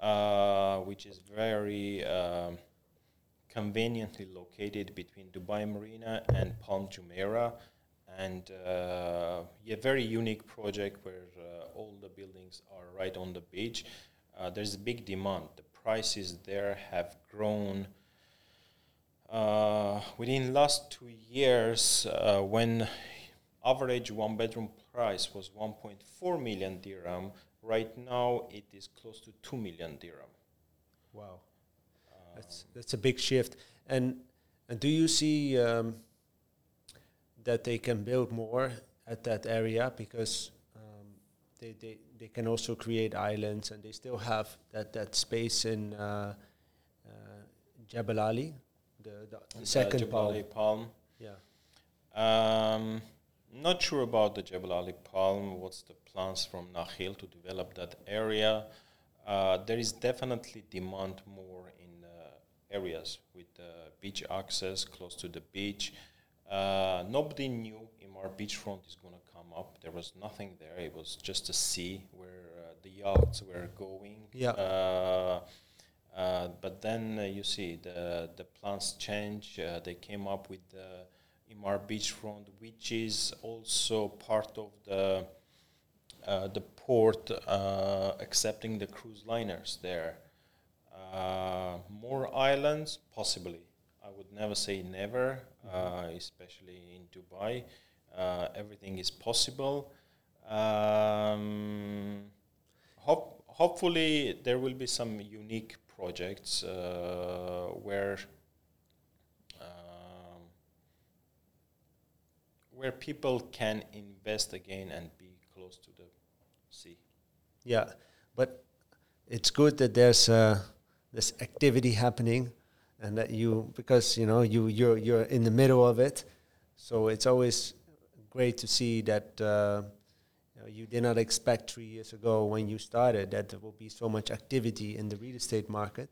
uh, which is very um, conveniently located between Dubai Marina and Palm Jumeirah and uh, a very unique project where uh, all the buildings are right on the beach. Uh, there's a big demand. The prices there have grown uh, within last two years. Uh, when average one bedroom price was 1.4 million dirham, right now it is close to 2 million dirham. Wow, that's that's a big shift. And and do you see? Um, that they can build more at that area because um, they, they, they can also create islands and they still have that, that space in uh, uh, Jebel Ali, the, the, the second Jebel Ali Palm. Yeah. Um, not sure about the Jebel Ali Palm. What's the plans from Nakheel to develop that area? Uh, there is definitely demand more in uh, areas with uh, beach access close to the beach. Uh, nobody knew Emaar beachfront is going to come up. There was nothing there. It was just a sea where uh, the yachts were going. Yeah. Uh, uh but then uh, you see the the plans change. Uh, they came up with the Emaar beachfront, which is also part of the the port accepting the cruise liners there. more islands, possibly I would never say never, uh, especially in Dubai. Uh, everything is possible. Um, hop- hopefully, there will be some unique projects uh, where um, where people can invest again and be close to the sea. Yeah, but it's good that there's uh, this activity happening and that you because you know you you're you're in the middle of it. So it's always great to see that uh, you, know, you, did not expect three years ago when you started that there will be so much activity in the real estate market.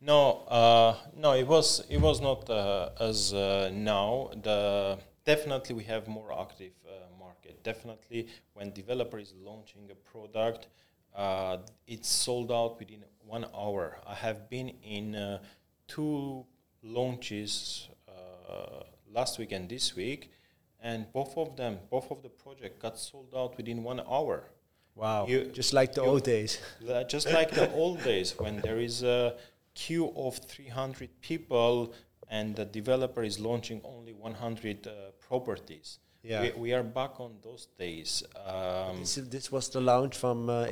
No uh, no it was it was not uh, as uh, now. The definitely we have more active uh, market. Definitely when developer is launching a product uh, it's sold out within one hour. I have been in two launches uh, last week and this week, and both of them, both of the project got sold out within one hour. Wow! You, just like the old days. just like the old days when there is a queue of 300 people and the developer is launching only 100 uh, properties. Yeah. We, we, are back on those days. Um, this, this, was the launch from uh?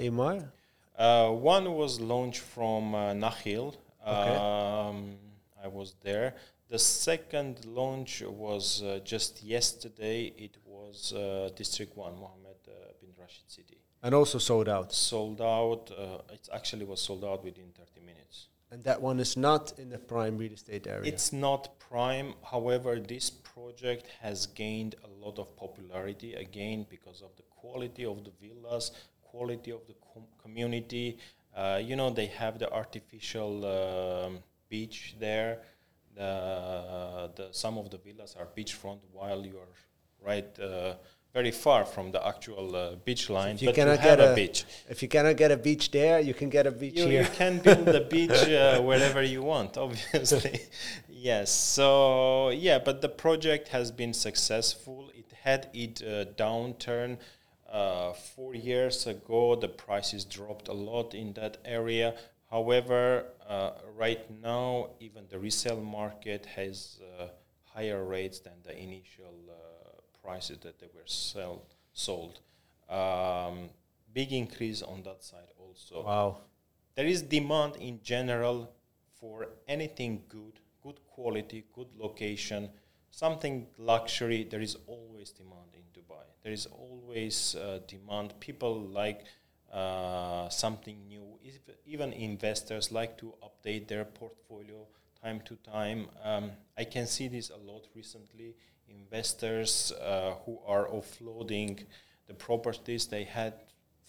Uh, one was launched from uh, Nakheel, Okay. Um, I was there. The second launch was uh, just yesterday. It was uh, District 1, Mohammed uh, Bin Rashid City. And also sold out. Sold out. Uh, it actually was sold out within 30 minutes. And that one is not in the prime real estate area. It's not prime. However, this project has gained a lot of popularity again because of the quality of the villas, quality of the com- community. Uh, you know, they have the artificial um, beach there. The, the some of the villas are beachfront, while you are right uh, very far from the actual uh, beach line. if you but you cannot have get a, a- beach. if you cannot get a beach there, you can get a beach You, here. you can build the beach uh, wherever you want, obviously. yes. So yeah, but the project has been successful. It had its uh, downturn uh, four years ago. The prices dropped a lot in that area. However, uh, right now, even the resale market has uh, higher rates than the initial uh, prices that they were sell, sold. Um, big increase on that side also Wow. there is demand in general for anything good, good quality, good location, something luxury. There is always demand in Dubai. There is always uh, demand. People like uh, something new. If, even investors like to update their portfolio time to time. Um, I can see this a lot recently. Investors uh, who are offloading the properties they had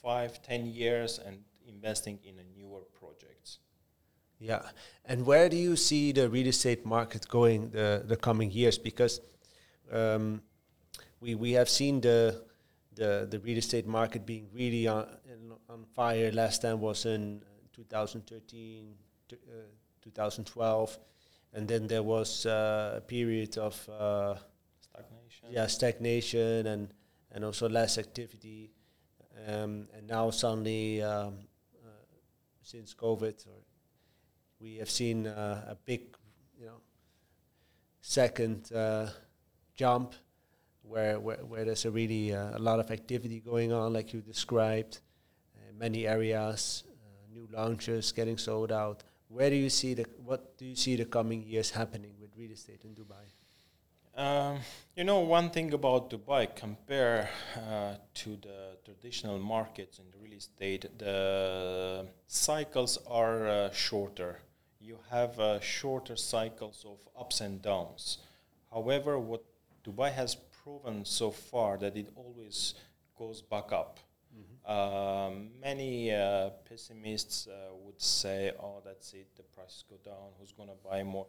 five, ten years and investing in a newer projects. Yeah. And where do you see the real estate market going the, the coming years? Because um, we, we have seen the, the, the real estate market being really on, on fire. Last time was in 2013, uh, 2012. And then there was uh, a period of uh, Stagnation. yeah stagnation and and also less activity um, and now suddenly um, uh, since covid or we have seen uh, a big you know second uh, jump where, where where there's a really uh, a lot of activity going on like you described many areas uh, new launches getting sold out where do you see the what do you see the coming years happening with real estate in dubai Um, you know, one thing about Dubai, compare uh, to the traditional markets in real estate, the cycles are uh, shorter. You have uh, shorter cycles of ups and downs. However, what Dubai has proven so far that it always goes back up. Um, many uh, pessimists uh, would say, "Oh, that's it. The prices go down. Who's going to buy more?"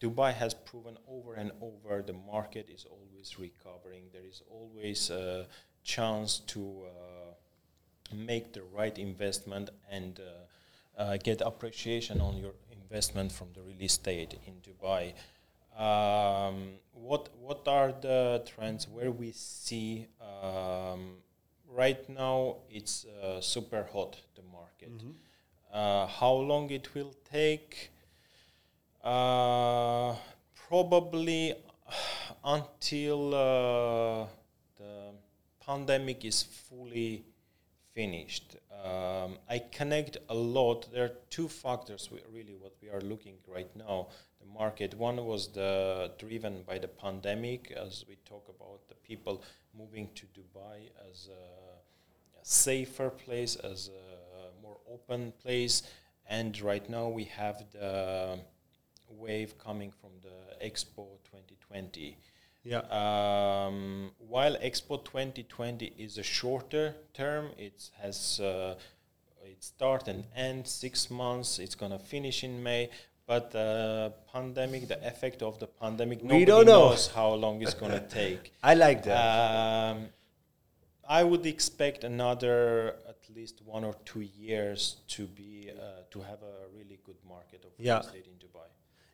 Dubai has proven over and over the market is always recovering. There is always a chance to uh, make the right investment and uh, uh, get appreciation on your investment from the real estate in Dubai. Um, what what are the trends where we see um, right now? It's uh, super hot the market. Uh, how long it will take? Uh, probably until uh, the pandemic is fully finished. Um, I connect a lot. There are two factors, we, really, what we are looking right now. The market. One was the driven by the pandemic, as we talk about the people moving to Dubai as a, a safer place, as a more open place, and right now we have the wave coming from the Expo 2020. Yeah Um, while Expo 2020 is a shorter term, it has uh, it start and end six months. It's gonna finish in May. But the pandemic, the effect of the pandemic, We nobody don't know. knows how long it's gonna take. I like that. Um, I would expect another at least one or two years to be uh, to have a really good market of real Yeah. estate in Dubai.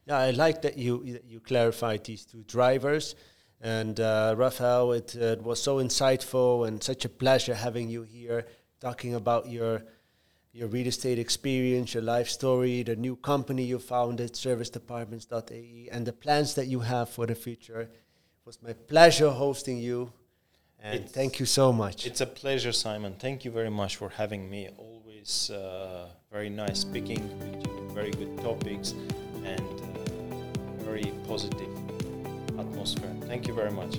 yeah, I like that you that you clarified these two drivers. And uh, Rafayel, it, uh, it was so insightful and such a pleasure having you here, talking about your your real estate experience, your life story, the new company you founded, servicedapartments.ae, and the plans that you have for the future. It was my pleasure hosting you, and It's- thank you so much. It's a pleasure, Simon. Thank you very much for having me. Always uh, very nice speaking with you. Very good topics and uh, very positive atmosphere. Thank you very much.